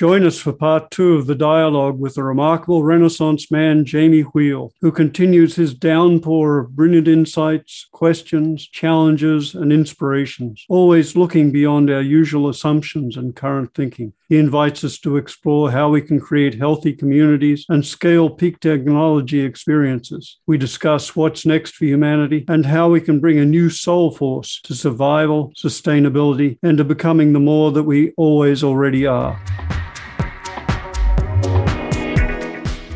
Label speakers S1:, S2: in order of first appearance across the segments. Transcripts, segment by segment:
S1: Join us for part two of the dialogue with the remarkable Renaissance man Jamie Wheal, who continues his downpour of brilliant insights, questions, challenges, and inspirations, always looking beyond our usual assumptions and current thinking. He invites us to explore how we can create healthy communities and scale peak technology experiences. We discuss what's next for humanity and how we can bring a new soul force to survival, sustainability, and to becoming the more that we always already are.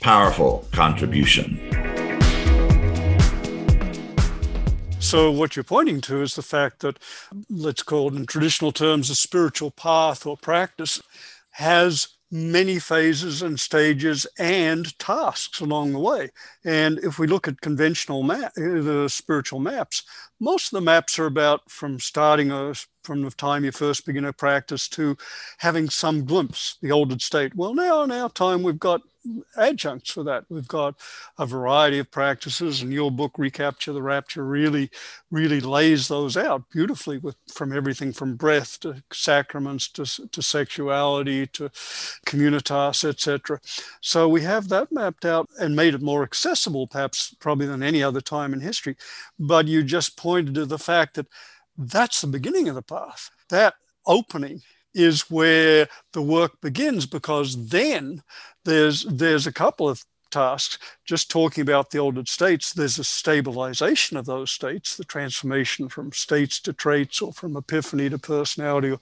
S2: powerful contribution.
S1: So, what you're pointing to is the fact that, let's call it in traditional terms, a spiritual path or practice has many phases and stages and tasks along the way. And if we look at conventional map, uh, the spiritual maps, most of the maps are about from starting a, from the time you first begin a practice to having some glimpse, the altered state. Well, now in our time, we've got adjuncts for that. We've got a variety of practices, and your book, Recapture the Rapture, really, really lays those out beautifully with from everything from breath to sacraments to, to sexuality to communitas, etc. So we have that mapped out and made it more accessible, perhaps probably than any other time in history. But you just pointed to the fact that that's the beginning of the path. That opening is where the work begins because then there's there's a couple of tasks just talking about the altered states, there's a stabilization of those states, the transformation from states to traits or from epiphany to personality.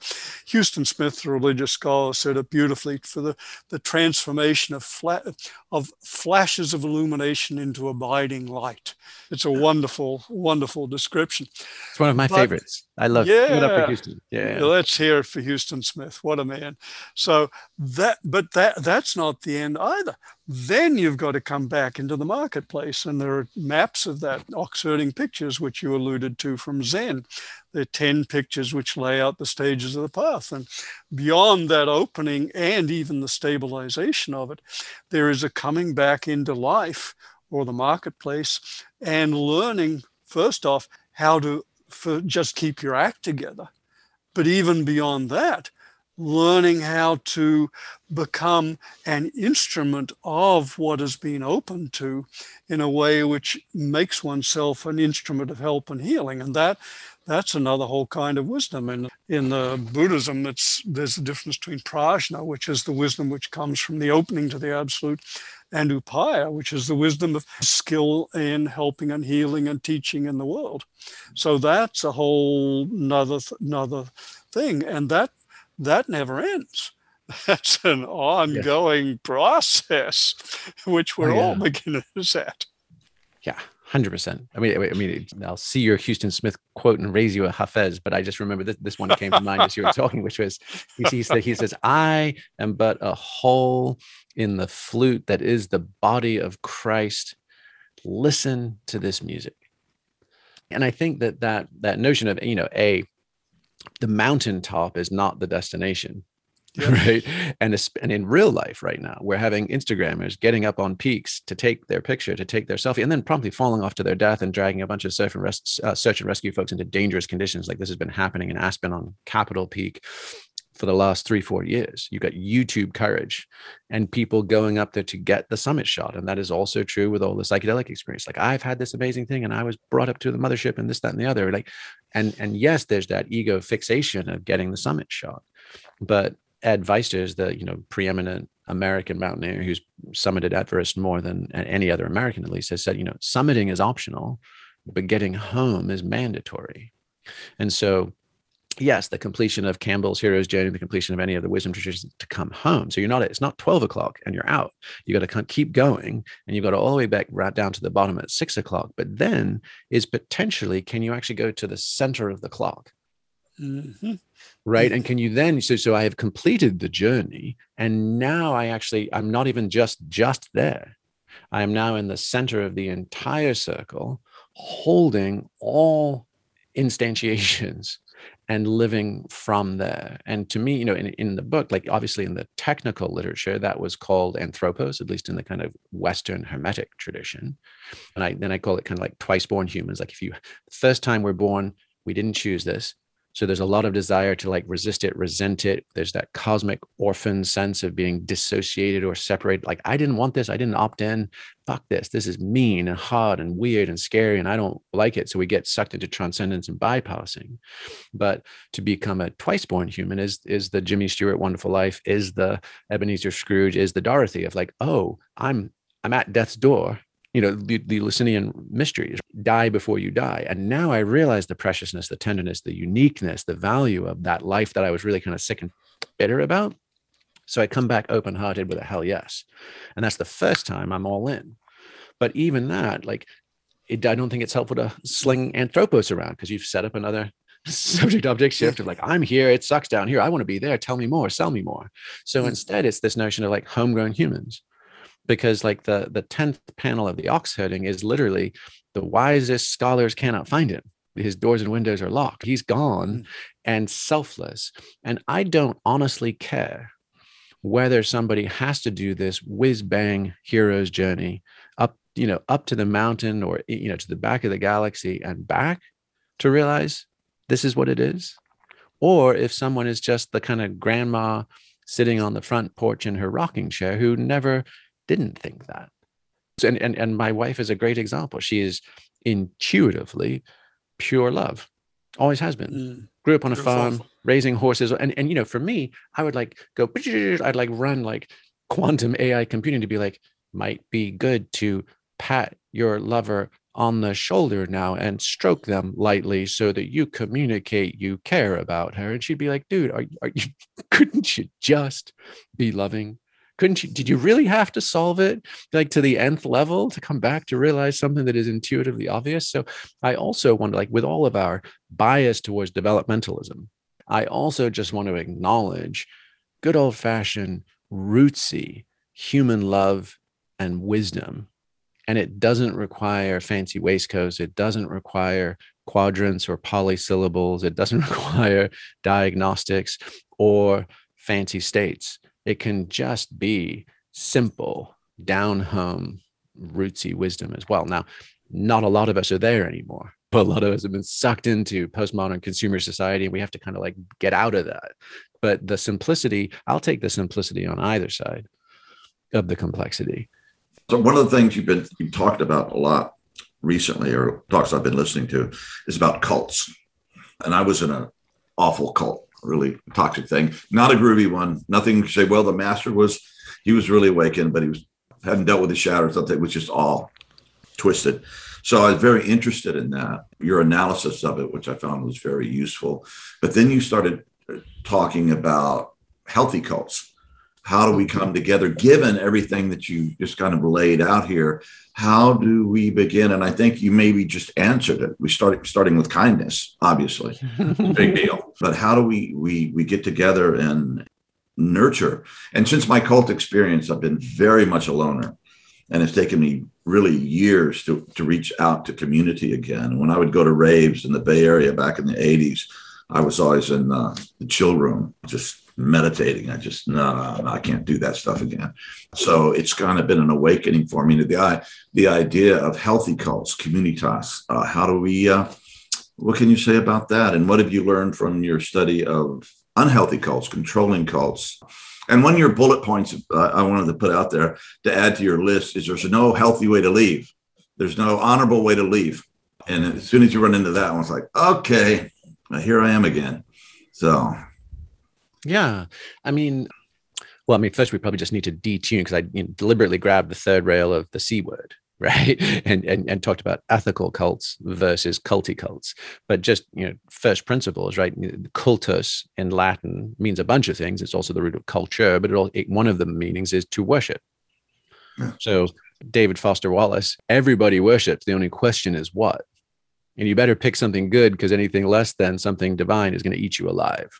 S1: Huston Smith, the religious scholar, said it beautifully for the, the transformation of, flat, of flashes of illumination into abiding light. It's a wonderful, wonderful description.
S3: It's one of my but, favorites. I love
S1: yeah, up for Huston. Yeah. Let's hear it for Huston Smith. What a man. So that, but that that's not the end either. Then you've got to come back into the marketplace. And there are maps of that, oxherding pictures, which you alluded to from Zen. There are 10 pictures which lay out the stages of the path. And beyond that opening and even the stabilization of it, there is a coming back into life or the marketplace and learning, first off, how to for just keep your act together. But even beyond that, learning how to become an instrument of what has been opened to in a way which makes oneself an instrument of help and healing. And that that's another whole kind of wisdom. And in the buddhism it's there's a difference between prajna which is the wisdom which comes from the opening to the absolute and upaya which is the wisdom of skill in helping and healing and teaching in the world. So that's a whole another another thing. And that that never ends. That's an ongoing yeah. process, which we're oh, yeah. all beginners at.
S3: Yeah, hundred percent. I mean, I mean, I'll see your Huston Smith quote and raise you a Hafez, but I just remember this, this one came to mind as you were talking, which was he, says, he says, "I am but a hole in the flute that is the body of Christ. Listen to this music." And I think that that that notion of you know a the mountaintop is not the destination right? And, and in real life right now we're having instagrammers getting up on peaks to take their picture to take their selfie and then promptly falling off to their death and dragging a bunch of and, res- uh, search and rescue folks into dangerous conditions like this has been happening in aspen on capitol peak for the last three, four years. You've got YouTube courage and people going up there to get the summit shot. And that is also true with all the psychedelic experience. Like I've had this amazing thing and I was brought up to the mothership and this, that, and the other. Like, and and yes, there's that ego fixation of getting the summit shot. But Ed Viesturs is the, you know, preeminent American mountaineer who's summited Everest more than any other American, at least, has said, you know, summiting is optional, but getting home is mandatory. And so yes, the completion of Campbell's Hero's Journey, the completion of any of the wisdom traditions to come home. So you're not, it's not 12 o'clock and you're out. You got to keep going and you got to all the way back right down to the bottom at six o'clock. But then is potentially, can you actually go to the center of the clock?
S1: Mm-hmm.
S3: Right. And can you then so so I have completed the journey and now I actually I'm not even just just there. I am now in the center of the entire circle, holding all instantiations and living from there. And to me, you know, in, in the book, like obviously in the technical literature, that was called anthropos, at least in the kind of Western Hermetic tradition. And I then I call it kind of like twice born humans. Like if you first time we're born, we didn't choose this. So there's a lot of desire to like resist it, resent it. There's that cosmic orphan sense of being dissociated or separated. Like, I didn't want this. I didn't opt in. Fuck this. This is mean and hard and weird and scary. And I don't like it. So we get sucked into transcendence and bypassing. But to become a twice born human is is the Jimmy Stewart Wonderful Life, is the Ebenezer Scrooge, is the Dorothy of like, oh, I'm I'm at death's door you know the, the Eleusinian mysteries die before you die. And now i realize the preciousness the tenderness the uniqueness the value of that life that i was really kind of sick and bitter about. So i come back open hearted with a hell yes. And that's the first time i'm all in. But even that like it, i don't think it's helpful to sling anthropos around because you've set up another subject object shift of like i'm here it sucks down here i want to be there tell me more sell me more. So mm. instead it's this notion of like homegrown humans because like the the 10th panel of the ox herding is literally the wisest scholars cannot find him. His doors and windows are locked. He's gone mm. and selfless. And i don't honestly care whether somebody has to do this whiz bang hero's journey up you know up to the mountain or you know to the back of the galaxy and back to realize this is what it is. Or if someone is just the kind of grandma sitting on the front porch in her rocking chair who never didn't think that. And, and, and my wife is a great example. She is intuitively pure love, always has been. Mm. Grew up on a farm, raising horses. And, and, you know, for me, I would like go, I'd like run like quantum AI computing to be like, might be good to pat your lover on the shoulder now and stroke them lightly so that you communicate you care about her. And she'd be like, dude, are, are you, couldn't you just be loving? Couldn't you did you really have to solve it like to the nth level to come back to realize something that is intuitively obvious? So i also wonder like with all of our bias towards developmentalism i also just want to acknowledge good old fashioned rootsy human love and wisdom. And it doesn't require fancy waistcoats it doesn't require quadrants or polysyllables it doesn't require diagnostics or fancy states it can just be simple, down home, rootsy wisdom as well. Now, not a lot of us are there anymore. But a lot of us have been sucked into postmodern consumer society, and we have to kind of like get out of that. But the simplicity, I'll take the simplicity on either side of the complexity.
S2: So one of the things you've been you've talked about a lot recently, or talks I've been listening to, is about cults. And I was in an awful cult really toxic thing. Not a groovy one. Nothing to say, well, the master was, he was really awakened, but he was hadn't dealt with the shadow or something. It was just all twisted. So I was very interested in that, your analysis of it, which I found was very useful. But then you started uh, talking about healthy cults how do we come together? Given everything that you just kind of laid out here how do we begin? And i think you maybe just answered it. We started starting with kindness obviously. Big deal. But how do we we we get together and nurture? And since my cult experience i've been very much a loner. And it's taken me really years to, to reach out to community again. When i would go to raves in the bay area back in the 80s i was always in uh, the chill room just meditating. I just no, no, no, I can't do that stuff again. So it's kind of been an awakening for me to the the idea of healthy cults, communitas. Uh, how do we? Uh, what can you say about that? And what have you learned from your study of unhealthy cults, controlling cults? And one of your bullet points uh, I wanted to put out there to add to your list is there's no healthy way to leave. There's no honorable way to leave. And as soon as you run into that one, it's like, okay, here I am again. So
S3: yeah. I mean, well, I mean, first we probably just need to detune because I you know, deliberately grabbed the third rail of the C word, right? And, and and talked about ethical cults versus culty cults. But just you know, first principles, right? Cultus in Latin means a bunch of things. It's also the root of culture, but it all it, one of the meanings is to worship. Yeah. So David Foster Wallace, everybody worships. The only question is what. And you better pick something good because anything less than something divine is going to eat you alive.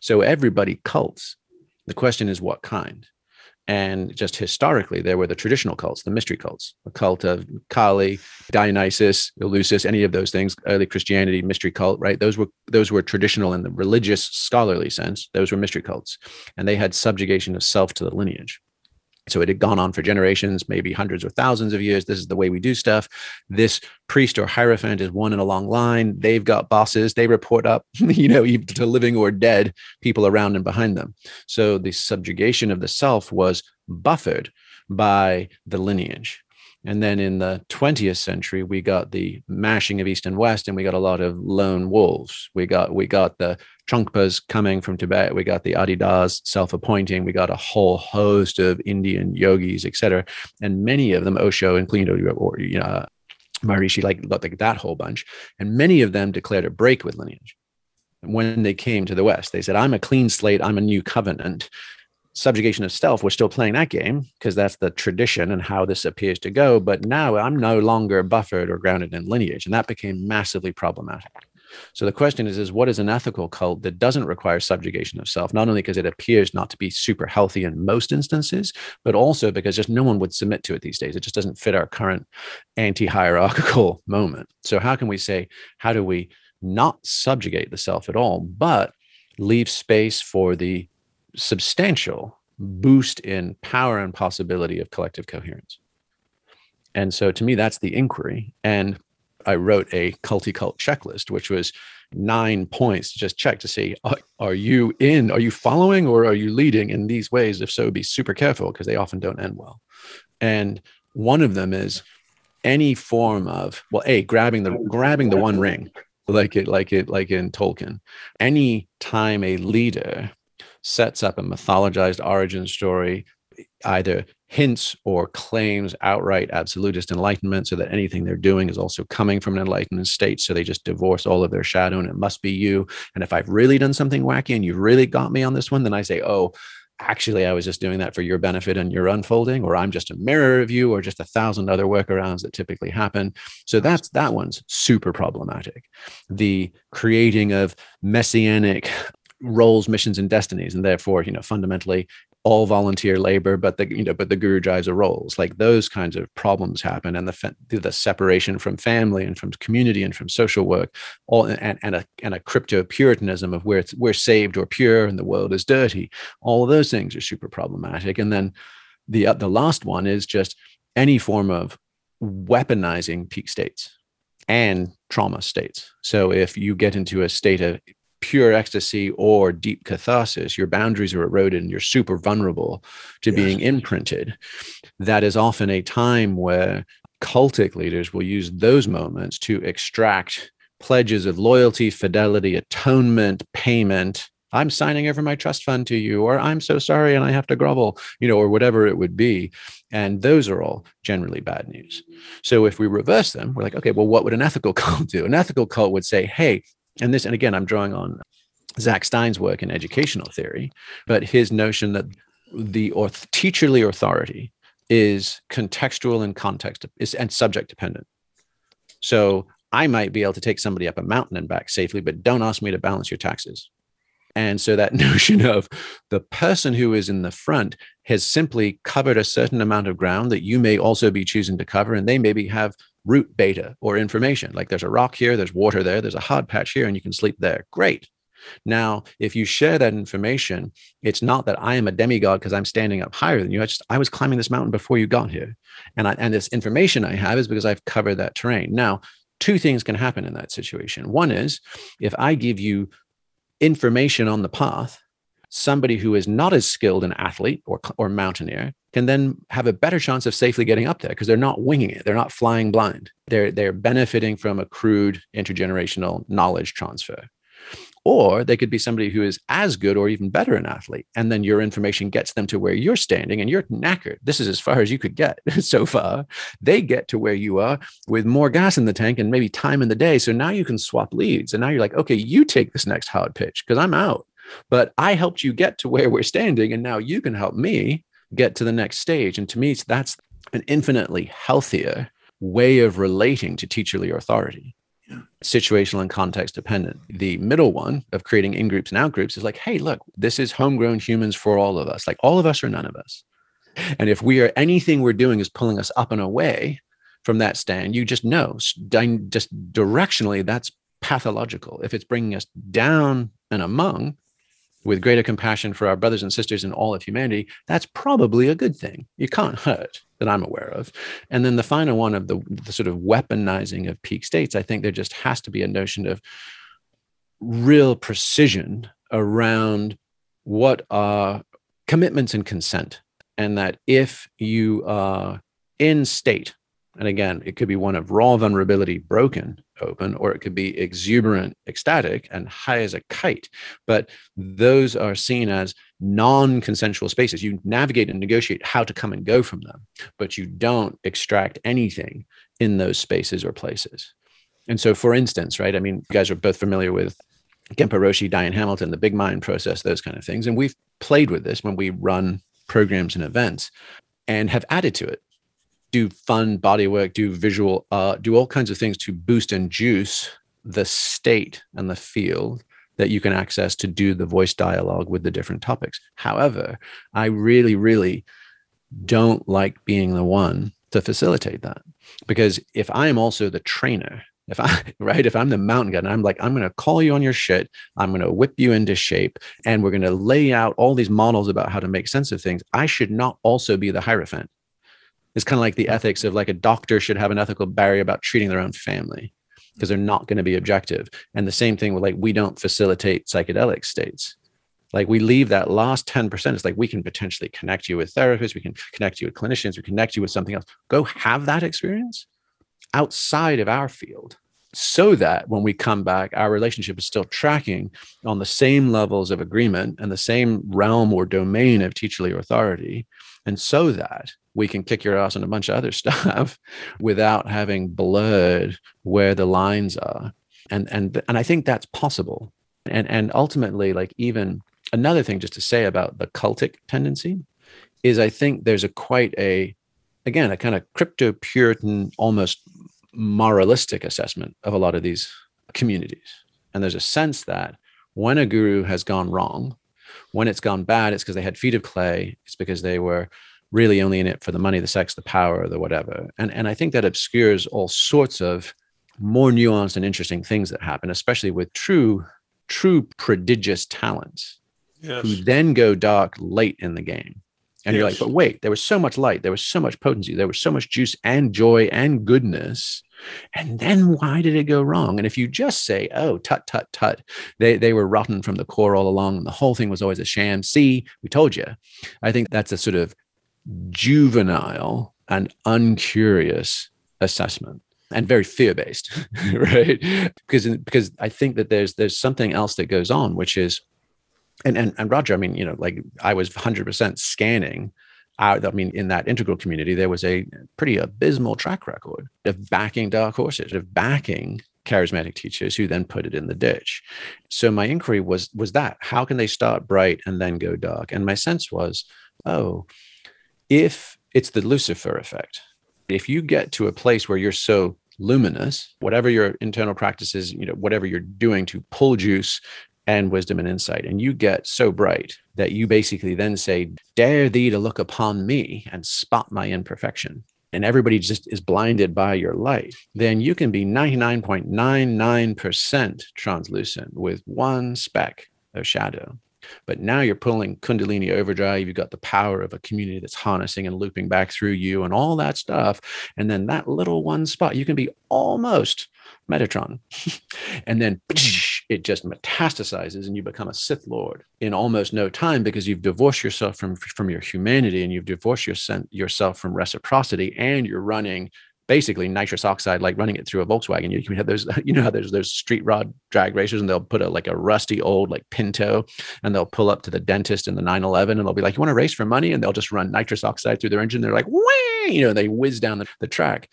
S3: So everybody cults. The question is what kind? And just historically, there were the traditional cults, the mystery cults, the cult of Kali, Dionysus, Eleusis, any of those things, early Christianity, mystery cult, right? Those were those were traditional in the religious, scholarly sense. Those were mystery cults, and they had subjugation of self to the lineage. So it had gone on for generations, maybe hundreds or thousands of years. This is the way we do stuff. This priest or hierophant is one in a long line. They've got bosses. They report up, you know, to living or dead people around and behind them. So the subjugation of the self was buffered by the lineage. And then in the 20th century, we got the mashing of East and West, and we got a lot of lone wolves. We got we got the Trungpas coming from Tibet. We got the Adi Das self-appointing. We got a whole host of Indian yogis, etc. And many of them, Osho and Clean or you know, uh, Maharishi, like, like that whole bunch. And many of them declared a break with lineage when they came to the West. They said, I'm a clean slate, I'm a new covenant subjugation of self we're still playing that game because that's the tradition and how this appears to go but now i'm no longer buffered or grounded in lineage and that became massively problematic. So the question is is what is an ethical cult that doesn't require subjugation of self not only because it appears not to be super healthy in most instances but also because just no one would submit to it these days. It just doesn't fit our current anti-hierarchical moment. So how can we say how do we not subjugate the self at all but leave space for the substantial boost in power and possibility of collective coherence. And so to me, that's the inquiry. And I wrote a culty cult checklist, which was nine points to just check to see are, are, you in, are you following or are you leading in these ways? If so, be super careful because they often don't end well. And one of them is any form of well, a grabbing the grabbing the one ring, like it, like it, like in Tolkien. Any time a leader sets up a mythologized origin story, either hints or claims outright absolutist enlightenment so that anything they're doing is also coming from an enlightenment state. So they just divorce all of their shadow and it must be you. And if I've really done something wacky and you've really got me on this one, then I say, oh, actually I was just doing that for your benefit and your unfolding, or I'm just a mirror of you, or just a thousand other workarounds that typically happen. So that's that one's super problematic. The creating of messianic roles, missions, and destinies, and therefore, you know, fundamentally all volunteer labor, but the you know, but the guru drives the roles. Like those kinds of problems happen, and the the separation from family and from community and from social work, all and, and a and a crypto puritanism of where it's, we're saved or pure and the world is dirty. All of those things are super problematic. And then the uh, the last one is just any form of weaponizing peak states and trauma states. So if you get into a state of pure ecstasy or deep catharsis, your boundaries are eroded and you're super vulnerable to yes. being imprinted. That is often a time where cultic leaders will use those moments to extract pledges of loyalty, fidelity, atonement, payment. I'm signing over my trust fund to you, or I'm so sorry and I have to grovel, you know, or whatever it would be. And those are all generally bad news. So if we reverse them, we're like, okay, well, what would an ethical cult do? An ethical cult would say, hey, and this, and again, I'm drawing on Zak Stein's work in educational theory, but his notion that the or teacherly authority is contextual and context is and subject dependent. So I might be able to take somebody up a mountain and back safely, but don't ask me to balance your taxes. And so that notion of the person who is in the front has simply covered a certain amount of ground that you may also be choosing to cover, and they maybe have route beta or information. Like there's a rock here, there's water there, there's a hard patch here, and you can sleep there. Great. Now, if you share that information, it's not that I am a demigod because I'm standing up higher than you. I just I was climbing this mountain before you got here, and I, and this information I have is because I've covered that terrain. Now, two things can happen in that situation. One is if I give you information on the path, somebody who is not as skilled an athlete or or mountaineer can then have a better chance of safely getting up there because they're not winging it. They're not flying blind. They're they're benefiting from a crude intergenerational knowledge transfer. Or they could be somebody who is as good or even better an athlete. And then your information gets them to where you're standing and you're knackered. This is as far as you could get so far. They get to where you are with more gas in the tank and maybe time in the day. So now you can swap leads. And now you're like, okay, you take this next hard pitch because I'm out. But I helped you get to where we're standing. And now you can help me get to the next stage. And to me, that's an infinitely healthier way of relating to teacherly authority. situational and context dependent. The middle one of creating in groups and out groups is like, hey, look, this is homegrown humans for all of us. Like all of us or none of us. And if we are anything we're doing is pulling us up and away from that stand, you just know, just directionally, that's pathological. If it's bringing us down and among, with greater compassion for our brothers and sisters in all of humanity, that's probably a good thing. You can't hurt that I'm aware of. And then the final one of the, the sort of weaponizing of peak states, I think there just has to be a notion of real precision around what are commitments and consent. And that if you are in state and again, it could be one of raw vulnerability broken open, or it could be exuberant, ecstatic, and high as a kite. But those are seen as non consensual spaces. You navigate and negotiate how to come and go from them, but you don't extract anything in those spaces or places. And so, for instance, right, I mean, you guys are both familiar with Genpo Roshi, Diane Hamilton, the big mind process, those kind of things. And we've played with this when we run programs and events and have added to it do fun body work, do visual art, do all kinds of things to boost and juice the state and the field that you can access to do the voice dialogue with the different topics. However, I really, really don't like being the one to facilitate that because if I am also the trainer, if I right, if I'm the mountain guide, and I'm like, I'm to call you on your shit, I'm to whip you into shape, and we're to lay out all these models about how to make sense of things. I should not also be the hierophant it's kind of like the ethics of like a doctor should have an ethical barrier about treating their own family because they're not going to be objective. And the same thing with like we don't facilitate psychedelic states. Like we leave that last 10%. It's like we can potentially connect you with therapists, we can connect you with clinicians, we connect you with something else. Go have that experience outside of our field so that when we come back, our relationship is still tracking on the same levels of agreement and the same realm or domain of teacherly authority. And so that we can kick your ass on a bunch of other stuff without having blurred where the lines are. And and and I think that's possible. And and ultimately, like even another thing just to say about the cultic tendency is I think there's a quite a again a kind of crypto puritan almost moralistic assessment of a lot of these communities. And there's a sense that when a guru has gone wrong, when it's gone bad, it's because they had feet of clay, it's because they were really only in it for the money, the sex, the power, the whatever. And, and I think that obscures all sorts of more nuanced and interesting things that happen, especially with true, true prodigious talents yes. who then go dark late in the game. And yes. you're like, but wait, there was so much light, there was so much potency, there was so much juice and joy and goodness. And then why did it go wrong? And if you just say, oh, tut, tut, tut, they, they were rotten from the core all along, and the whole thing was always a sham. See, we told you. I think that's a sort of juvenile and uncurious assessment and very fear-based right? Because because i think that there's there's something else that goes on which is and and, and roger i mean you know like i was 100% scanning out i mean in that integral community there was a pretty abysmal track record of backing dark horses of backing charismatic teachers who then put it in the ditch. So my inquiry was was that how can they start bright and then go dark? And my sense was oh if it's the Lucifer effect, if you get to a place where you're so luminous, whatever your internal practices, you know, whatever you're doing to pull juice and wisdom and insight, and you get so bright that you basically then say, Dare thee to look upon me and spot my imperfection. And everybody just is blinded by your light, then you can be 99.99% translucent with one speck of shadow. But now you're pulling Kundalini overdrive. You've got the power of a community that's harnessing and looping back through you and all that stuff. And then that little one spot, you can be almost Metatron. and then hmm. it just metastasizes and you become a Sith Lord in almost no time because you've divorced yourself from, from your humanity and you've divorced your, yourself from reciprocity and you're running basically nitrous oxide, like running it through a Volkswagen. You can have those, you know how there's those street rod drag racers and they'll put a like a rusty old like Pinto and they'll pull up to the dentist in the 911 and they'll be like, You want to race for money? And they'll just run nitrous oxide through their engine. They're like, Whee! you know, they whiz down the, the track.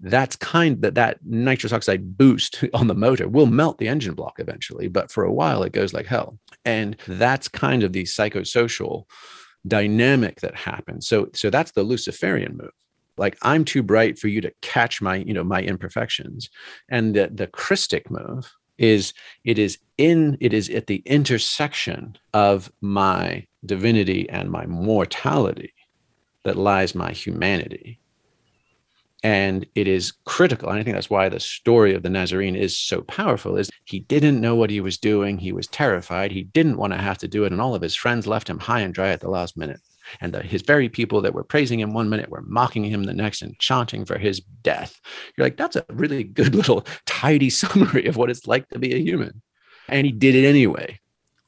S3: That's kind that that nitrous oxide boost on the motor will melt the engine block eventually, but for a while it goes like hell. And that's kind of the psychosocial dynamic that happens. So so that's the Luciferian move like i'm too bright for you to catch my you know my imperfections. And the, the christic move is it is in it is at the intersection of my divinity and my mortality that lies my humanity. And it is critical and i think that's why the story of the nazarene is so powerful is he didn't know what he was doing he was terrified he didn't want to have to do it and all of his friends left him high and dry at the last minute and the, his very people that were praising him one minute were mocking him the next and chanting for his death you're like that's a really good little tidy summary of what it's like to be a human and he did it anyway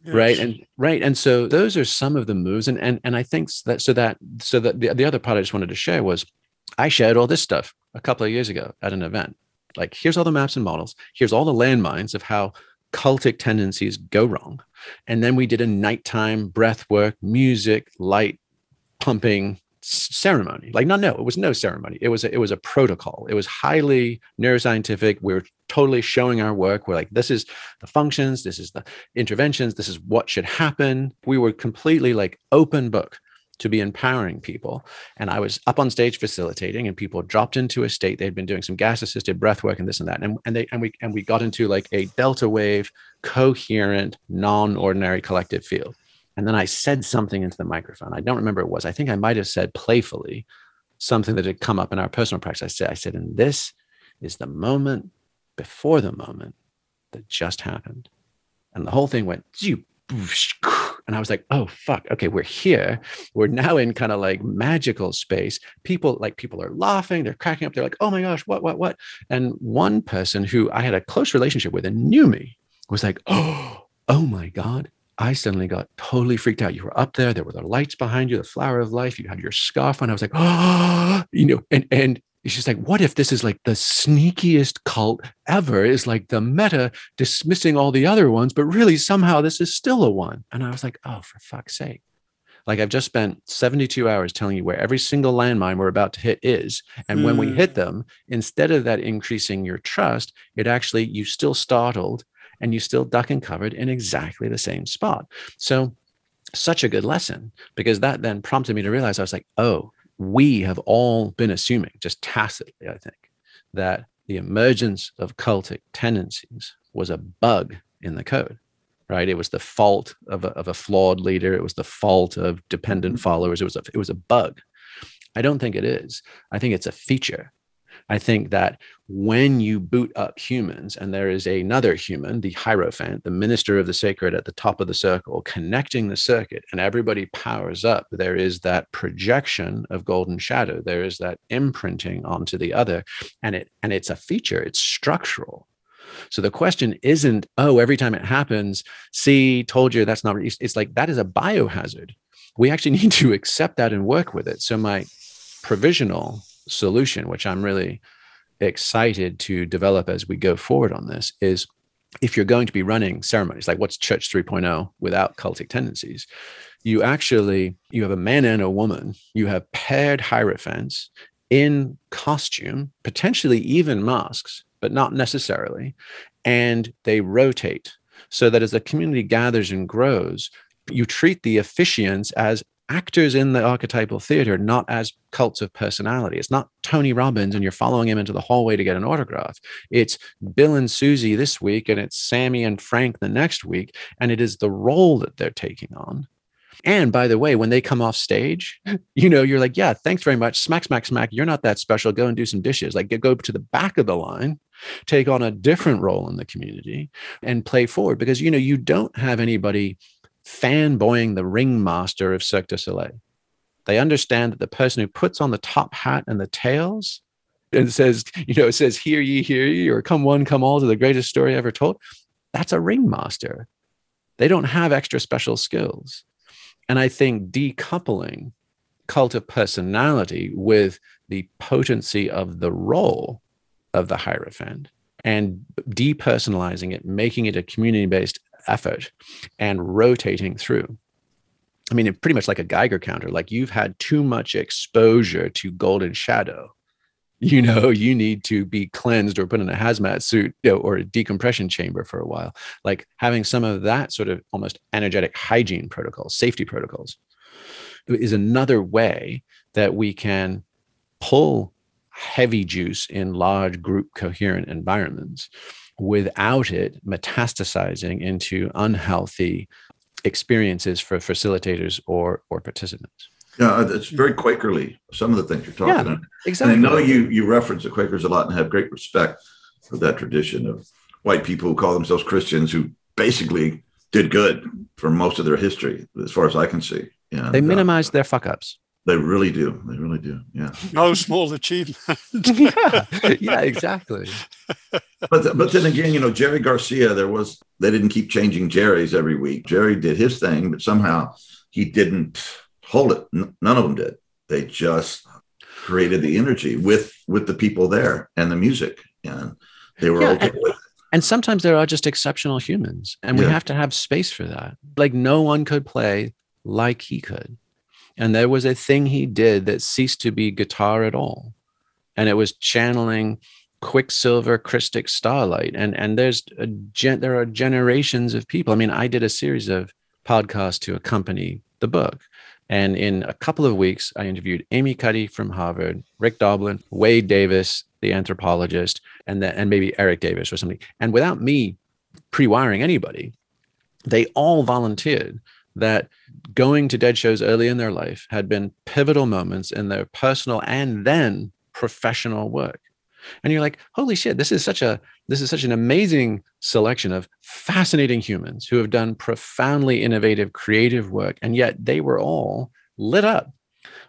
S3: yes. right and right and so those are some of the moves and and, and i think that so that so that the, the other part i just wanted to share was I shared all this stuff a couple of years ago at an event. Like, here's all the maps and models. Here's all the landmines of how cultic tendencies go wrong. And then we did a nighttime breath work, music, light pumping ceremony. Like, no, no, it was no ceremony. It was a, it was a protocol. It was highly neuroscientific. We we're totally showing our work. We're like, this is the functions, this is the interventions, this is what should happen. We were completely like open book to be empowering people. And I was up on stage facilitating, and people dropped into a state. They'd been doing some gas assisted breath work and this and that. And, and they and we and we got into like a delta wave, coherent, non-ordinary collective field. And then I said something into the microphone. I don't remember what it was. I think I might have said playfully something that had come up in our personal practice. I said, I said, and this is the moment before the moment that just happened. And the whole thing went, and I was like, oh, fuck. Okay, we're here. We're now in kind of like magical space. People, like, people are laughing, they're cracking up. They're like, oh my gosh, what, what, what? And one person who I had a close relationship with and knew me was like, oh, oh my God. I suddenly got totally freaked out. You were up there, there were the lights behind you, the flower of life, you had your scarf on. I was like, oh, you know, and and she's like, what if this is like the sneakiest cult ever? Is like the meta dismissing all the other ones, but really somehow this is still a one. And I was like, oh, for fuck's sake. Like I've just spent 72 hours telling you where every single landmine we're about to hit is. And mm. when we hit hmm. them, instead of that increasing your trust, it actually, you still startled and you still duck and covered in exactly the same spot. So such a good lesson because that then prompted me to realize I was like, oh, we have all been assuming, just tacitly, I think, that the emergence of cultic tendencies was a bug in the code, right? It was the fault of a, of a flawed leader. It was the fault of dependent mm-hmm. followers. It was a, it was a bug. I don't think it is. I think it's a feature. I think that when you boot up humans and there is another human, the Hierophant, the minister of the sacred at the top of the circle, connecting the circuit, and everybody powers up, there is that projection of golden shadow. There is that imprinting onto the other. And it and it's a feature, it's structural. So the question isn't, oh, every time it happens, see, told you that's not, it's like that is a biohazard. We actually need to accept that and work with it. So my provisional solution, which I'm really excited to develop as we go forward on this, is if you're going to be running ceremonies like what's church 3.0 without cultic tendencies you actually you have a man and a woman you have paired hierophants in costume potentially even masks but not necessarily and they rotate. So that as the community gathers and grows you treat the officiants as actors in the archetypal theater, not as cults of personality. It's not Tony Robbins and you're following him into the hallway to get an autograph. It's Bill and Susie this week, and it's Sammy and Frank the next week. And it is the role that they're taking on. And by the way, when they come off stage, you know, you're like, yeah, thanks very much. Smack, smack, smack. You're not that special. Go and do some dishes. Like go to the back of the line, take on a different role in the community and play forward because, you know, you don't have anybody fanboying the ringmaster of Cirque du Soleil. They understand that the person who puts on the top hat and the tails and says, you know, it says, hear ye, hear ye, or come one, come all to the greatest story ever told. That's a ringmaster. They don't have extra special skills. And I think decoupling cult of personality with the potency of the role of the Hierophant and depersonalizing it, making it a community based effort and rotating through. I mean, pretty much like a Geiger counter, like you've had too much exposure to golden shadow. You know, you need to be cleansed or put in a hazmat suit you know, or a decompression chamber for a while. Like having some of that sort of almost energetic hygiene protocols, safety protocols is another way that we can pull heavy juice in large group coherent environments without it metastasizing into unhealthy experiences for facilitators or or participants.
S2: Yeah, it's very Quakerly. Some of the things you're talking
S3: Yeah,
S2: about.
S3: Exactly.
S2: And I know you you reference the Quakers a lot and have great respect for that tradition of white people who call themselves Christians who basically did good for most of their history, as far as I can see. And,
S3: they
S2: uh,
S3: their fuck ups.
S2: They really do. They really do. Yeah.
S1: No small achievement.
S3: yeah, yeah, exactly.
S2: But th- but then again, you know, Jerry Garcia, there was they didn't keep changing Jerry's every week. Jerry did his thing, but somehow he didn't hold it. N- none of them did. They just created the energy with with the people there and the music, and they were
S3: Yeah,
S2: okay
S3: and-
S2: with it.
S3: And sometimes there are just exceptional humans, and we have to have space for that. Like no one could play like he could. And there was a thing he did that ceased to be guitar at all. And it was channeling Quicksilver, Christic Starlight. And and there's a gen, there are generations of people. I mean, I did a series of podcasts to accompany the book. And in a couple of weeks, I interviewed Amy Cuddy from Harvard, Rick Doblin, Wade Davis, the anthropologist, and then and maybe Erik Davis or something. And without me pre-wiring anybody, they all volunteered that going to dead shows early in their life had been pivotal moments in their personal and then professional work. And you're like, holy shit, this is such a this is such an amazing selection of fascinating humans who have done profoundly innovative, creative work. And yet they were all lit up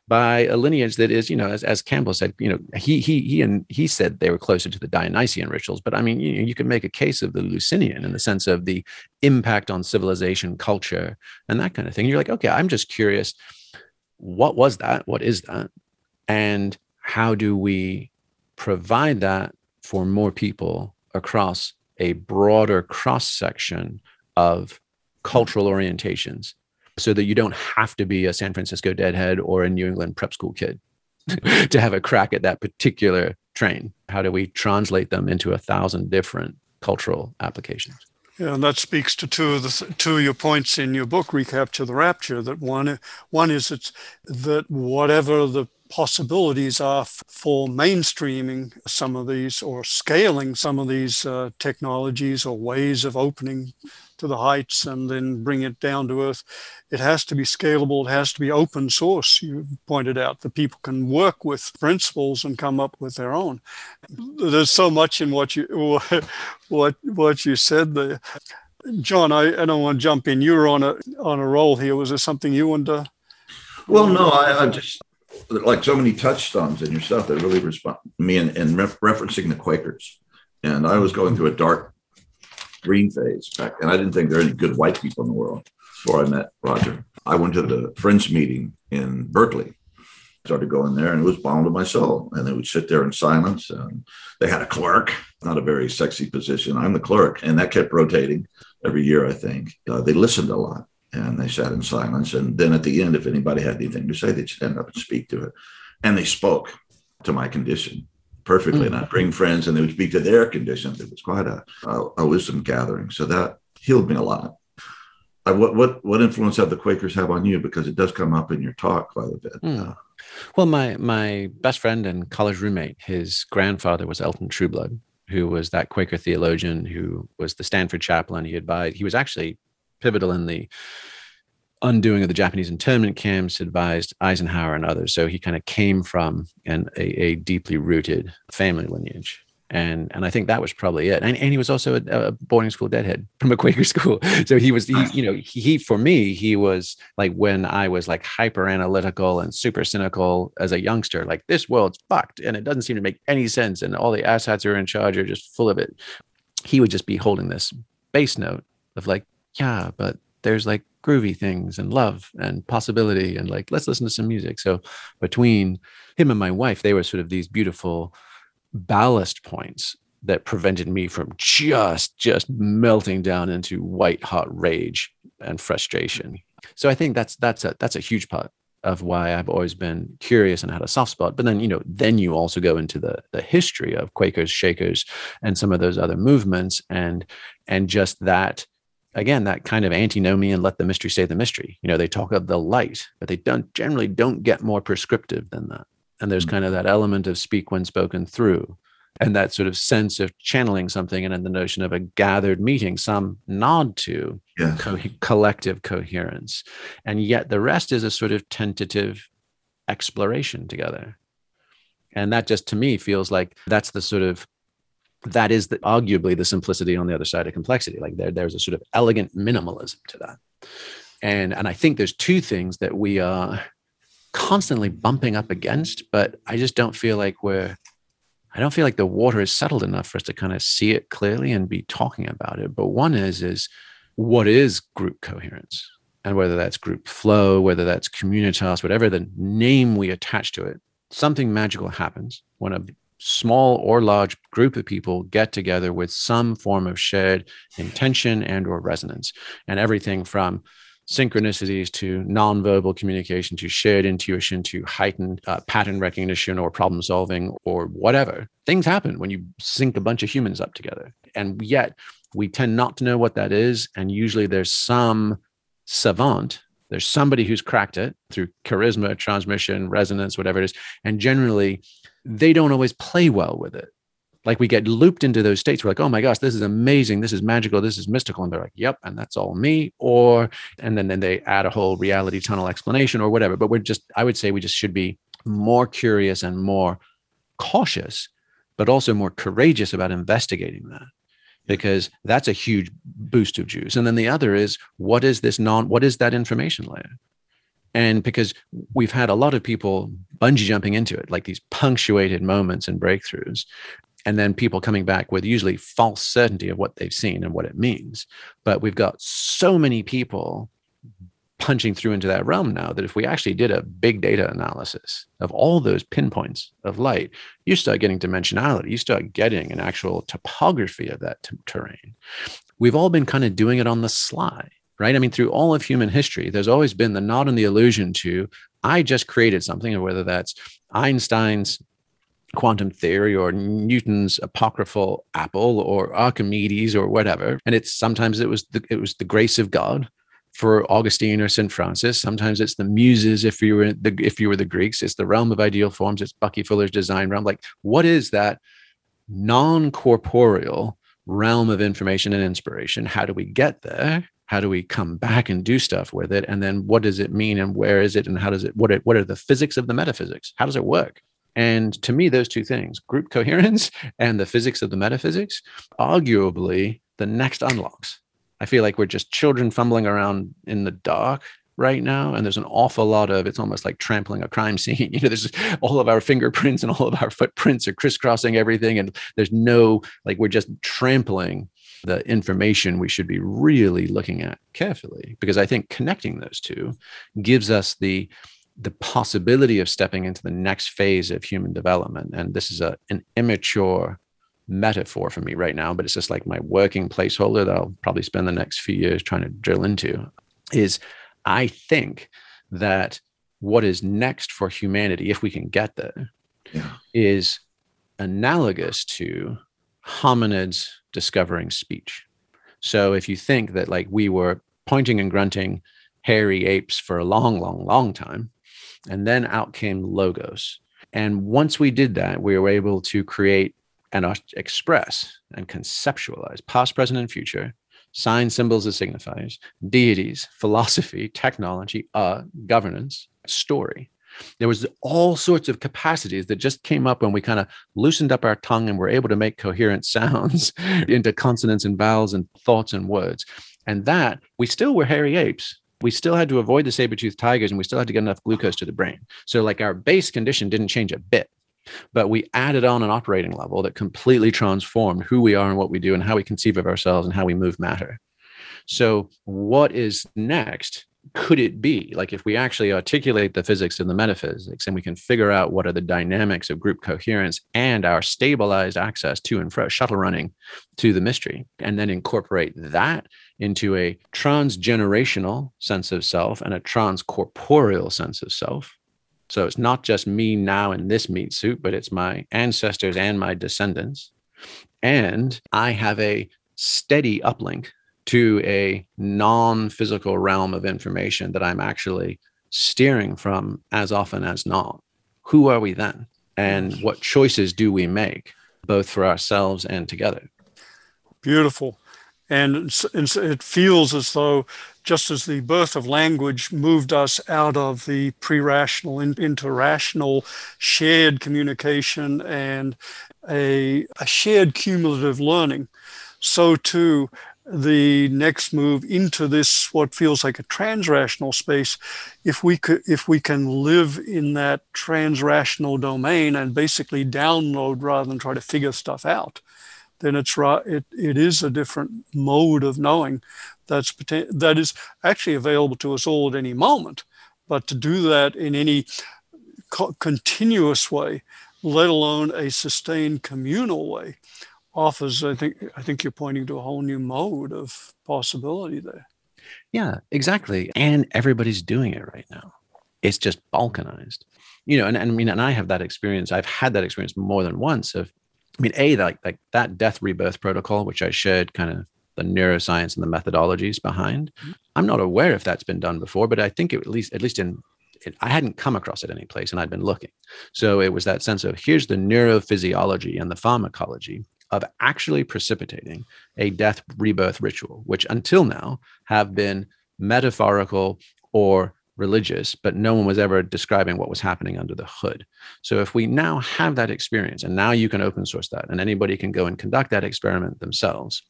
S3: by a lineage that is, you know, as, as Campbell said, you know, he he he and he said they were closer to the Dionysian rituals, but I mean, you, you can make a case of the Eleusinian in the sense of the impact on civilization, culture, and that kind of thing. You're like, okay, I'm just curious, what was that? What is that? And how do we provide that for more people across a broader cross section of cultural orientations so that you don't have to be a San Francisco deadhead or a New England prep school kid to have a crack at that particular train. How do we translate them into a thousand different cultural applications?
S1: Yeah, and that speaks to two of the two of your points in your book, Recapture the Rapture. That one, one is it's that whatever the possibilities are for mainstreaming some of these or scaling some of these uh, technologies or ways of opening to the heights and then bring it down to earth, it has to be scalable. It has to be open source. You pointed out that people can work with principles and come up with their own. There's so much in what you what what you said there. John, I, I don't want to jump in. You were on a on a roll here. Was there something you wanted to?
S2: Well, no, I, I just like so many touchstones in your stuff that really respond me and, and ref- referencing the Quakers. And I was going through a dark green phase back, and I didn't think there were any good white people in the world before I met Roger. I went to the Friends meeting in Berkeley, started going there, and it was bound to my soul. And they would sit there in silence, and they had a clerk, not a very sexy position. I'm the clerk, and that kept rotating every year. I think uh, they listened a lot and they sat in silence. And then at the end, if anybody had anything to say, they'd stand up and speak to it. And they spoke to my condition perfectly. And I'd bring friends and they would speak to their condition. It was quite a, a, a wisdom gathering. So that healed me a lot. I, what, what, what influence have the Quakers have on you? Because it does come up in your talk quite a bit.
S3: Hmm.
S2: Uh,
S3: Well, my my best friend and college roommate, his grandfather was Elton Trueblood, who was that Quaker theologian who was the Stanford chaplain. He advised. He was actually pivotal in the undoing of the Japanese internment camps, advised Eisenhower and others. So he kind of came from an, a, a deeply rooted family lineage. And, and I think that was probably it. And, and he was also a, a boarding school deadhead from a Quaker school. So he was, he, you know, he, for me, he was like when I was like hyper analytical and super cynical as a youngster, like this world's fucked and it doesn't seem to make any sense. And all the asshats who are in charge are just full of it. He would just be holding this bass note of like, yeah, but there's like groovy things and love and possibility and like let's listen to some music. So between him and my wife they were sort of these beautiful ballast points that prevented me from just just melting down into white hot rage and frustration. So i think that's that's a that's a huge part of why i've always been curious and had a soft spot. But then you know then you also go into the the history of quakers shakers and some of those other movements and and just that again that kind of antinomian let the mystery stay the mystery. You know they talk of the light but they don't generally don't get more prescriptive than that. And there's hmm. kind of that element of speak when spoken through and that sort of sense of channeling something and then the notion of a gathered meeting some nod to
S2: Yes.
S3: co- collective coherence. And yet the rest is a sort of tentative exploration together. And that just to me feels like that's the sort of that is the, arguably the simplicity on the other side of complexity. Like there, there's a sort of elegant minimalism to that. And and i think there's two things that we are constantly bumping up against but i just don't feel like we're i don't feel like the water is settled enough for us to kind of see it clearly and be talking about it. But one is is what is group coherence? And whether that's group flow whether that's communitas whatever the name we attach to it something magical happens when a small or large group of people get together with some form of shared intention and or resonance. And everything from synchronicities to nonverbal communication to shared intuition to heightened uh, pattern recognition or problem solving or whatever things happen when you sync a bunch of humans up together. And yet we tend not to know what that is and usually there's some savant there's somebody who's cracked it through charisma transmission resonance whatever it is and generally they don't always play well with it. Like we get looped into those states we're like oh my gosh this is amazing this is magical this is mystical and they're like yep and that's all me or and then then they add a whole reality tunnel explanation or whatever but we're just i would say we just should be more curious and more cautious but also more courageous about investigating that because that's a huge boost of juice. And then the other is what is this non what is that information layer and because we've had a lot of people bungee jumping into it like these punctuated moments and breakthroughs and then people coming back with usually false certainty of what they've seen and what it means. But we've got so many people punching through into that realm now that if we actually did a big data analysis of all those pinpoints of light you start getting dimensionality you start getting an actual topography of that t- terrain. We've all been kind of doing it on the sly right i mean through all of human history there's always been the nod and the allusion to i just created something and whether that's einstein's quantum theory or Newton's apocryphal apple or Archimedes or whatever. And it's sometimes it was the it was the grace of God for Augustine or St. Francis. Sometimes it's the muses if you were the if you were the Greeks. It's the realm of ideal forms. It's Bucky Fuller's design realm. Like what is that non-corporeal realm of information and inspiration? How do we get there? How do we come back and do stuff with it? And then what does it mean and where is it and how does it what it, what are the physics of the metaphysics? How does it work? And to me, those two things, group coherence and the physics of the metaphysics, arguably the next unlocks. I feel like we're just children fumbling around in the dark right now. And there's an awful lot of it's almost like trampling a crime scene. You know, there's all of our fingerprints and all of our footprints are crisscrossing everything. And there's no like we're just trampling the information we should be really looking at carefully. Because I think connecting those two gives us the the possibility of stepping into the next phase of human development. And this is a, an immature metaphor for me right now, but it's just like my working placeholder that I'll probably spend the next few years trying to drill into is I think that what is next for humanity, if we can get there,
S2: Yeah.
S3: is analogous to hominids discovering speech. So if you think that like we were pointing and grunting hairy apes for a long, long, long time, and then out came logos. And once we did that, we were able to create and express and conceptualize past, present, and future, signs, symbols, and signifiers, deities, philosophy, technology, art, governance, story. There was all sorts of capacities that just came up when we kind of loosened up our tongue and were able to make coherent sounds into consonants and vowels and thoughts and words. And that we still were hairy apes, we still had to avoid the saber-toothed tigers and we still had to get enough glucose to the brain. So like our base condition didn't change a bit, but we added on an operating level that completely transformed who we are and what we do and how we conceive of ourselves and how we move matter. So what is next? Could it be like if we actually articulate the physics and the metaphysics and we can figure out what are the dynamics of group coherence and our stabilized access to and fro, shuttle running to the mystery, and then incorporate that into a transgenerational sense of self and a transcorporeal sense of self. So it's not just me now in this meat suit, but it's my ancestors and my descendants. And I have a steady uplink to a non physical realm of information that I'm actually steering from as often as not. who are we then? And what choices do we make, both for ourselves and together?
S1: Beautiful. And it feels as though, just as the birth of language moved us out of the pre rational into rational shared communication and a, a shared cumulative learning, so too the next move into this what feels like a transrational space if we could if we can live in that transrational domain and basically download rather than try to figure stuff out then it's it, it is a different mode of knowing that's that is actually available to us all at any moment. But to do that in any co- continuous way let alone a sustained communal way offers i think i think you're pointing to a whole new mode of possibility there.
S3: Yeah exactly. And everybody's doing it right now. It's just balkanized. You know and, and i mean and i have that experience. I've had that experience more than once of i mean a like like that death rebirth protocol which i shared kind of the neuroscience and the methodologies behind mm-hmm. i'm not aware if that's been done before but i think it, at least at least in it, I hadn't come across it any place and I'd been looking. So it was that sense of here's the neurophysiology and the pharmacology of actually precipitating a death rebirth ritual, which until now have been metaphorical or religious, but no one was ever describing what was happening under the hood. So if we now have that experience, and now you can open source that, and anybody can go and conduct that experiment themselves,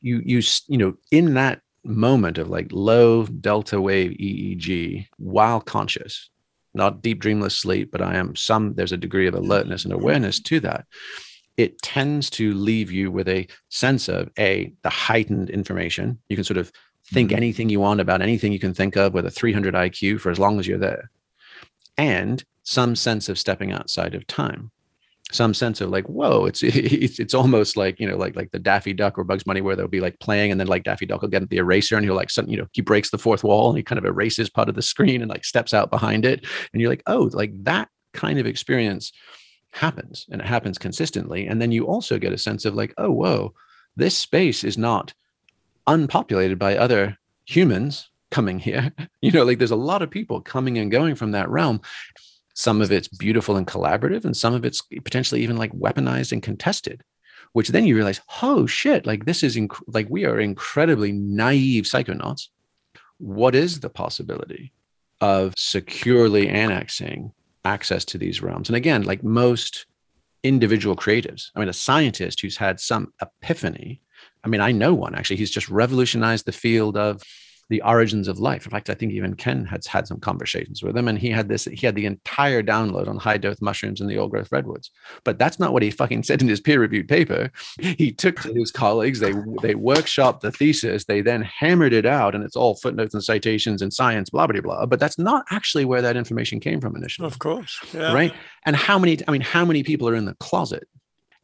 S3: you you you know in that moment of like low delta wave EEG while conscious, not deep dreamless sleep, but I am some, there's a degree of alertness and awareness to that. It tends to leave you with a sense of a the heightened information. You can sort of think mm-hmm. anything you want about anything you can think of with a 300 IQ for as long as you're there, and some sense of stepping outside of time some sense of like whoa it's it's it's almost like you know like like the daffy duck or bugs bunny where they'll be like playing and then like daffy duck will get the eraser and he'll like some you know he breaks the fourth wall and he kind of erases part of the screen and like steps out behind it and you're like oh like that kind of experience happens and it happens consistently and then you also get a sense of like oh whoa this space is not unpopulated by other humans coming here you know like there's a lot of people coming and going from that realm some of it's beautiful and collaborative, and some of it's potentially even like weaponized and contested. Which then you realize, oh shit, like this is inc- like we are incredibly naive psychonauts. What is the possibility of securely annexing access to these realms? And again, like most individual creatives, I mean, a scientist who's had some epiphany. I mean, I know one actually. He's just revolutionized the field of the origins of life. In fact, I think even Ken has had some conversations with him, and he had this. He had the entire download on high dose mushrooms and the old growth redwoods. But that's not what he fucking said in his peer reviewed paper. He took to his colleagues. They they workshopped the thesis. They then hammered it out, and it's all footnotes and citations and science, blah blah blah. But that's not actually where that information came from initially.
S1: Of course, yeah.
S3: right. And how many? I mean, how many people are in the closet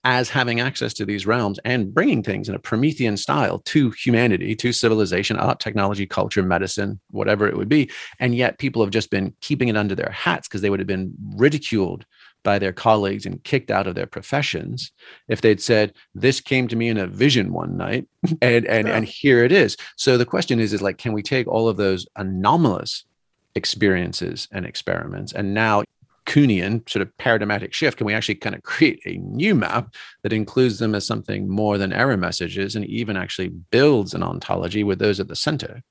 S3: as having access to these realms and bringing things in a Promethean style to humanity, to civilization, art, technology, culture, medicine, whatever it would be. And yet people have just been keeping it under their hats because they would have been ridiculed by their colleagues and kicked out of their professions if they'd said this came to me in a vision one night and and yeah. and here it is so the question is is like can we take all of those anomalous experiences and experiments and now Kuhnian sort of paradigmatic shift, can we actually kind of create a new map that includes them as something more than error messages and even actually builds an ontology with those at the center?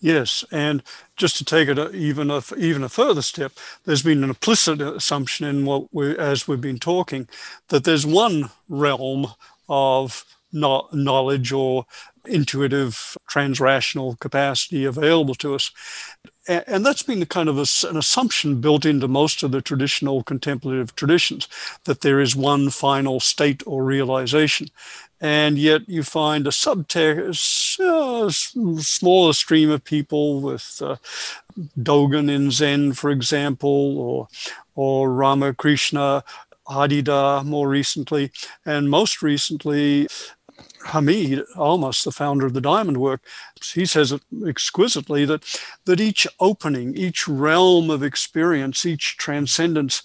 S1: Yes, and just to take it even a, even a further step, there's been an implicit assumption in what we, as we've been talking, that there's one realm of knowledge or intuitive transrational capacity available to us. And that's been the kind of an assumption built into most of the traditional contemplative traditions that there is one final state or realization. And yet you find a subtext, uh, smaller stream of people with uh, Dogen in Zen, for example, or, or Ramakrishna Adi Da more recently, and most recently Hameed Almaas, the founder of the Diamond Work, he says it exquisitely that, that each opening, each realm of experience, each transcendence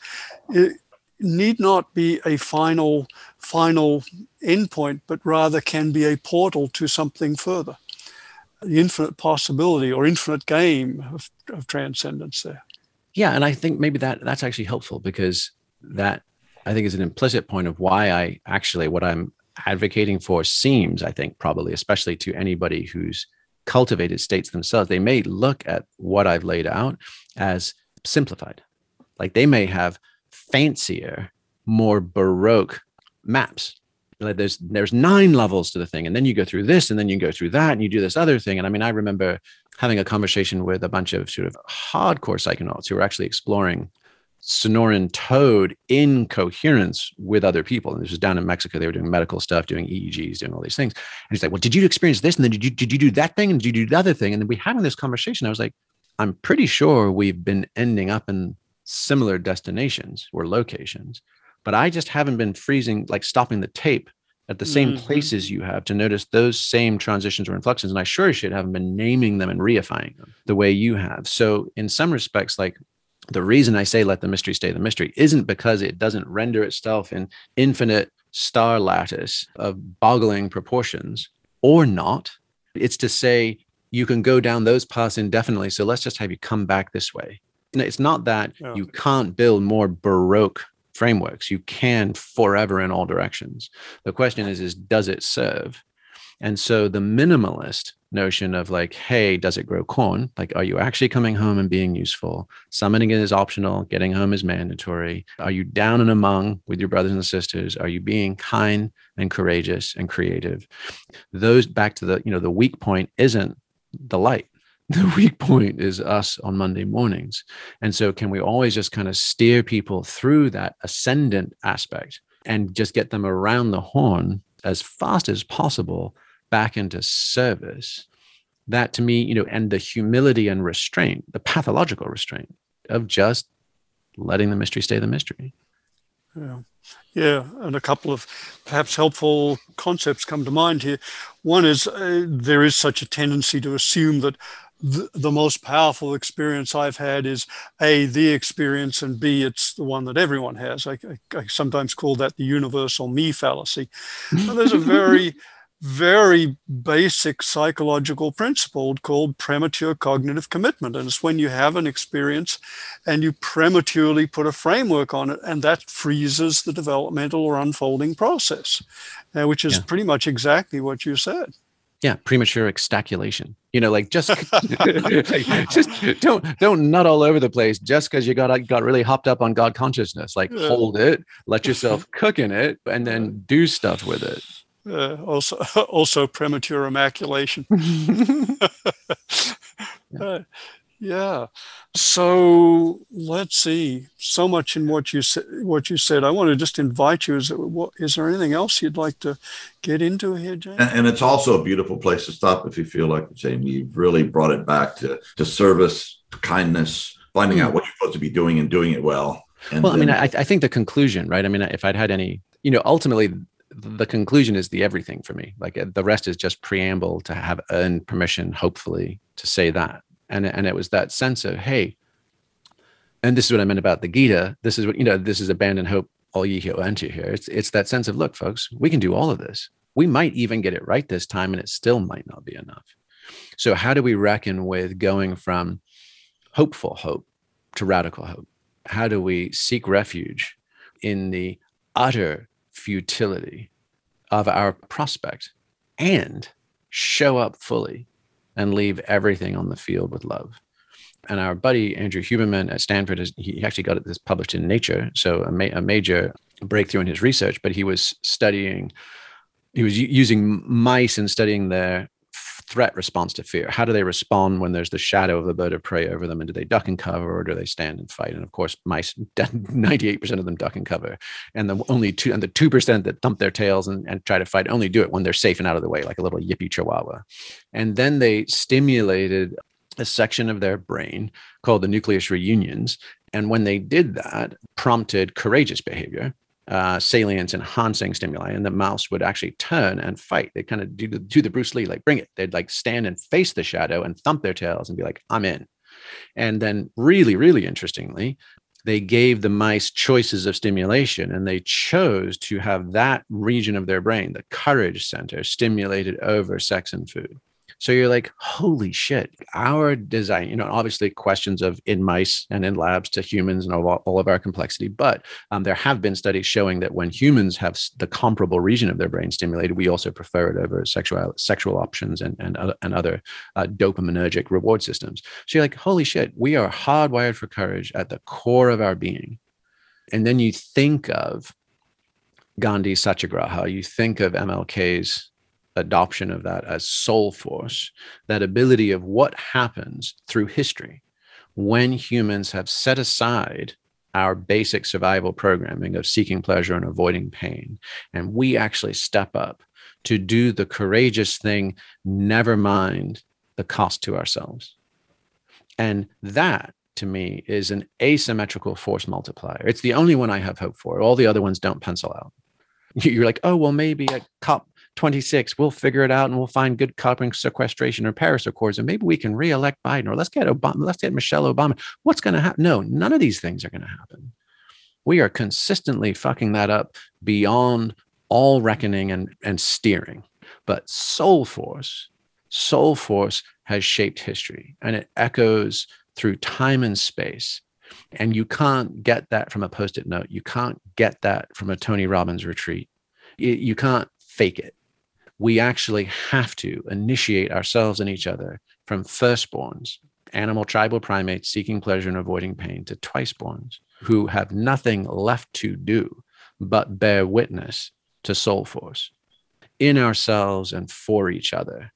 S1: need not be a final, final endpoint, but rather can be a portal to something further. The infinite possibility or infinite game of, of transcendence there.
S3: yeah and i think maybe that that's actually helpful because that i think is an implicit point of why i actually what i'm advocating for seems i think probably especially to anybody who's cultivated states themselves they may look at what i've laid out as simplified. Like they may have fancier more baroque maps. Like there's there's nine levels to the thing and then you go through this and then you go through that and you do this other thing. And i mean i remember having a conversation with a bunch of sort of hardcore psychonauts who were actually exploring Sonoran Toad in coherence with other people. And this was down in Mexico. They were doing medical stuff, doing EEGs, doing all these things. And he's like, Well, did you experience this? And then did you did you do that thing? And did you do the other thing? And then we having this conversation. I was like, I'm pretty sure we've been ending up in similar destinations or locations, but I just haven't been freezing, like stopping the tape at the same mm-hmm. places you have to notice those same transitions or inflections. And I sure should haven't been naming them and reifying them the way you have. So in some respects, like the reason I say let the mystery stay the mystery isn't because it doesn't render itself in infinite star lattice of boggling proportions or not. It's to say you can go down those paths indefinitely. So let's just have you come back this way. And it's not that oh. you can't build more Baroque frameworks. You can forever in all directions. The question is, is does it serve? And so the minimalist notion of like, hey, does it grow corn? Like, are you actually coming home and being useful? Summoning it is optional, getting home is mandatory. Are you down and among with your brothers and sisters? Are you being kind and courageous and creative? Those back to the, you know, the weak point isn't the light. the weak point is us on Monday mornings. And so, can we always just kind of steer people through that ascendant aspect and just get them around the horn as fast as possible back into service? That to me, you know, and the humility and restraint, the pathological restraint of just letting the mystery stay the mystery.
S1: Yeah. Yeah, and a couple of perhaps helpful concepts come to mind here. One is uh, there is such a tendency to assume that the, the most powerful experience I've had is A, the experience, and B, it's the one that everyone has. I, I, I sometimes call that the universal me fallacy. there's a very, very basic psychological principle called premature cognitive commitment. And it's when you have an experience and you prematurely put a framework on it, and that freezes the developmental or unfolding process, uh, which is yeah. pretty much exactly what you said
S3: yeah premature extaculation you know like just like, just don't don't nut all over the place just because you got got really hopped up on god consciousness like yeah. hold it let yourself cook in it and then do stuff with it
S1: uh, also also premature immaculation uh, yeah. So let's see. So much in what you said. What you said. I want to just invite you. Is there, what, is there anything else you'd like to get into here, James?
S2: And, and, it's also a beautiful place to stop if you feel like Jamie. You've really brought it back to to service, to kindness, finding mm. out what you're supposed to be doing and doing it well.
S3: And well, then, I mean, I, I think the conclusion, right? I mean, if I'd had any, you know, ultimately the conclusion is the everything for me. Like uh, the rest is just preamble to have earned permission, hopefully, to say that. And and it was that sense of hey and this is what i meant about the gita. This is what you know this is abandon hope all ye who enter here. It's it's that sense of look folks we can do all of this. We might even get it right this time and it still might not be enough. So how do we reckon with going from hopeful hope to radical hope? How do we seek refuge in the utter futility of our prospect and show up fully and leave everything on the field with love. And our buddy Andrew Huberman at Stanford, is, he actually got this published in Nature, so a, ma- a major breakthrough in his research. But he was studying, he was using mice and studying their threat response to fear. How do they respond when there's the shadow of a bird of prey over them? And do they duck and cover or do they stand and fight? And of course, mice, 98% of them duck and cover. And the only two, and the 2% that thump their tails and, and try to fight only do it when they're safe and out of the way, like a little yippy chihuahua. And then they stimulated a section of their brain called the nucleus reuniens. And when they did that, prompted courageous behavior uh, salience enhancing stimuli, and the mouse would actually turn and fight. They kind of do the, do the Bruce Lee, like bring it. They'd like stand and face the shadow and thump their tails and be like, I'm in. And then, really, really interestingly, they gave the mice choices of stimulation and they chose to have that region of their brain, the courage center, stimulated over sex and food. So you're like, holy shit, our design, you know, obviously questions of in mice and in labs to humans and all, all of our complexity. But um, there have been studies showing that when humans have the comparable region of their brain stimulated, we also prefer it over sexual sexual options and, and, and other uh, dopaminergic reward systems. So you're like, holy shit, we are hardwired for courage at the core of our being. And then you think of Gandhi Satyagraha, you think of MLK's adoption of that as soul force, that ability of what happens through history when humans have set aside our basic survival programming of seeking pleasure and avoiding pain. And we actually step up to do the courageous thing, never mind the cost to ourselves. And that to me is an asymmetrical force multiplier. It's the only one I have hope for. All the other ones don't pencil out. You're like, oh, well, maybe at COP 26, we'll figure it out and we'll find good carbon sequestration or Paris Accords, and maybe we can re-elect Biden or let's get Obama, let's get Michelle Obama. What's going to happen? No, none of these things are going to happen. We are consistently fucking that up beyond all reckoning and, and steering. But soul force, soul force has shaped history and it echoes through time and space. And you can't get that from a post it note. You can't get that from a Tony Robbins retreat. You can't fake it. We actually have to initiate ourselves and each other from firstborns, animal tribal primates seeking pleasure and avoiding pain, to twiceborns who have nothing left to do but bear witness to soul force in ourselves and for each other.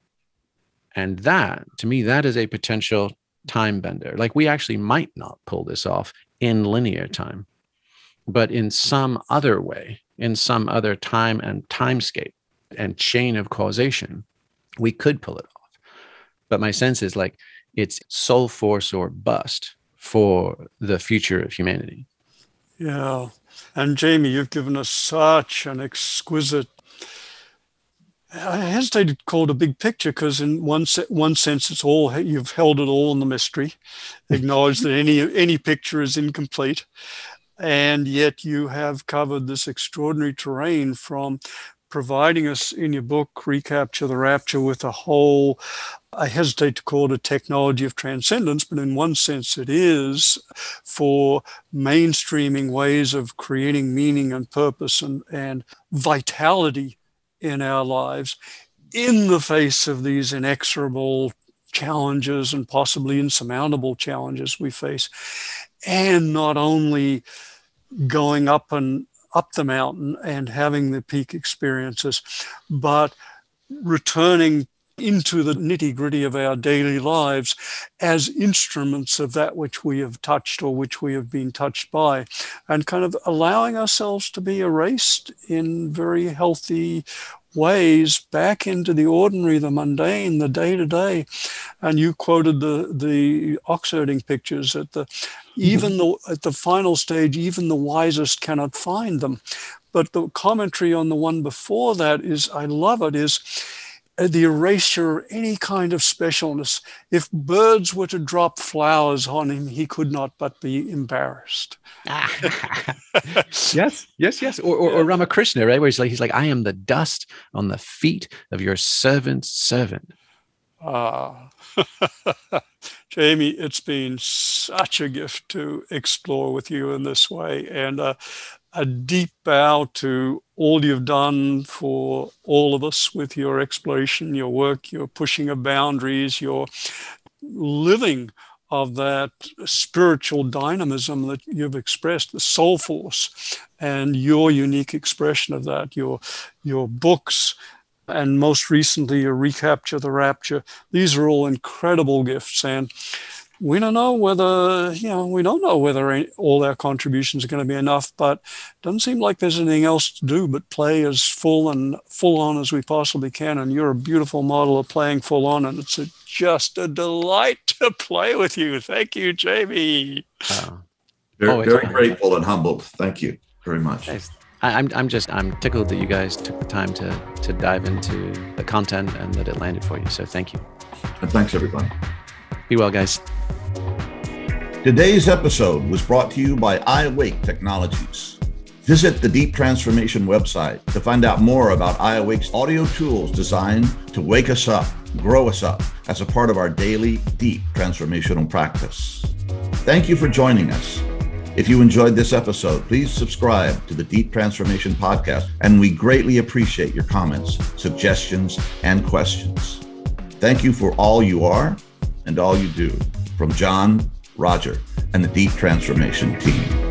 S3: And that, to me, that is a potential time bender. Like we actually might not pull this off in linear time, but in some other way, in some other time and timescape and chain of causation, we could pull it off. But my sense is like it's soul force or bust for the future of humanity.
S1: Yeah. And Jamie, you've given us such an exquisite I hesitated to call it a big picture because, in one se- one sense, it's all you've held it all in the mystery. Acknowledge that any any picture is incomplete, and yet you have covered this extraordinary terrain from providing us in your book recapture the rapture with a whole I hesitate to call it a technology of transcendence, but in one sense it is for mainstreaming ways of creating meaning and purpose and, and vitality in our lives in the face of these inexorable challenges and possibly insurmountable challenges we face. And not only going up and up the mountain and having the peak experiences, but returning into the nitty gritty of our daily lives as instruments of that which we have touched or which we have been touched by, and kind of allowing ourselves to be erased in very healthy ways back into the ordinary, the mundane, the day to day. And you quoted the the oxherding pictures at the mm-hmm. even the at the final stage, even the wisest cannot find them. But the commentary on the one before that is, I love it, is the erasure of any kind of specialness. If birds were to drop flowers on him, he could not but be embarrassed.
S3: yes, yes, yes. Or, or, or, Ramakrishna, right? Where he's like, he's like, I am the dust on the feet of your servant's servant.
S1: Ah, Jamie, it's been such a gift to explore with you in this way, and uh, a deep bow to all you've done for all of us with your exploration, your work, your pushing of boundaries, your living of that spiritual dynamism that you've expressed, the soul force, and your unique expression of that, your your books, and most recently your recapture the rapture. These are all incredible gifts, and we don't know whether you know we don't know whether any, all our contributions are going to be enough but it doesn't seem like there's anything else to do but play as full and full on as we possibly can and you're a beautiful model of playing full on and it's a, just a delight to play with you thank you jamie uh,
S2: very, very grateful and humbled thank you very much
S3: Thanks. I'm, I'm just I'm tickled that you guys took the time to to dive into the content and that it landed for you. So thank you.
S2: And thanks everybody.
S3: Be well, guys.
S2: Today's episode was brought to you by iAwake Technologies. Visit the Deep Transformation website to find out more about iAwake's audio tools designed to wake us up grow us up as a part of our daily, deep transformational practice. Thank you for joining us. If you enjoyed this episode, please subscribe to the Deep Transformation Podcast, and we greatly appreciate your comments, suggestions, and questions. Thank you for all you are and all you do. From John, Roger, and the Deep Transformation team.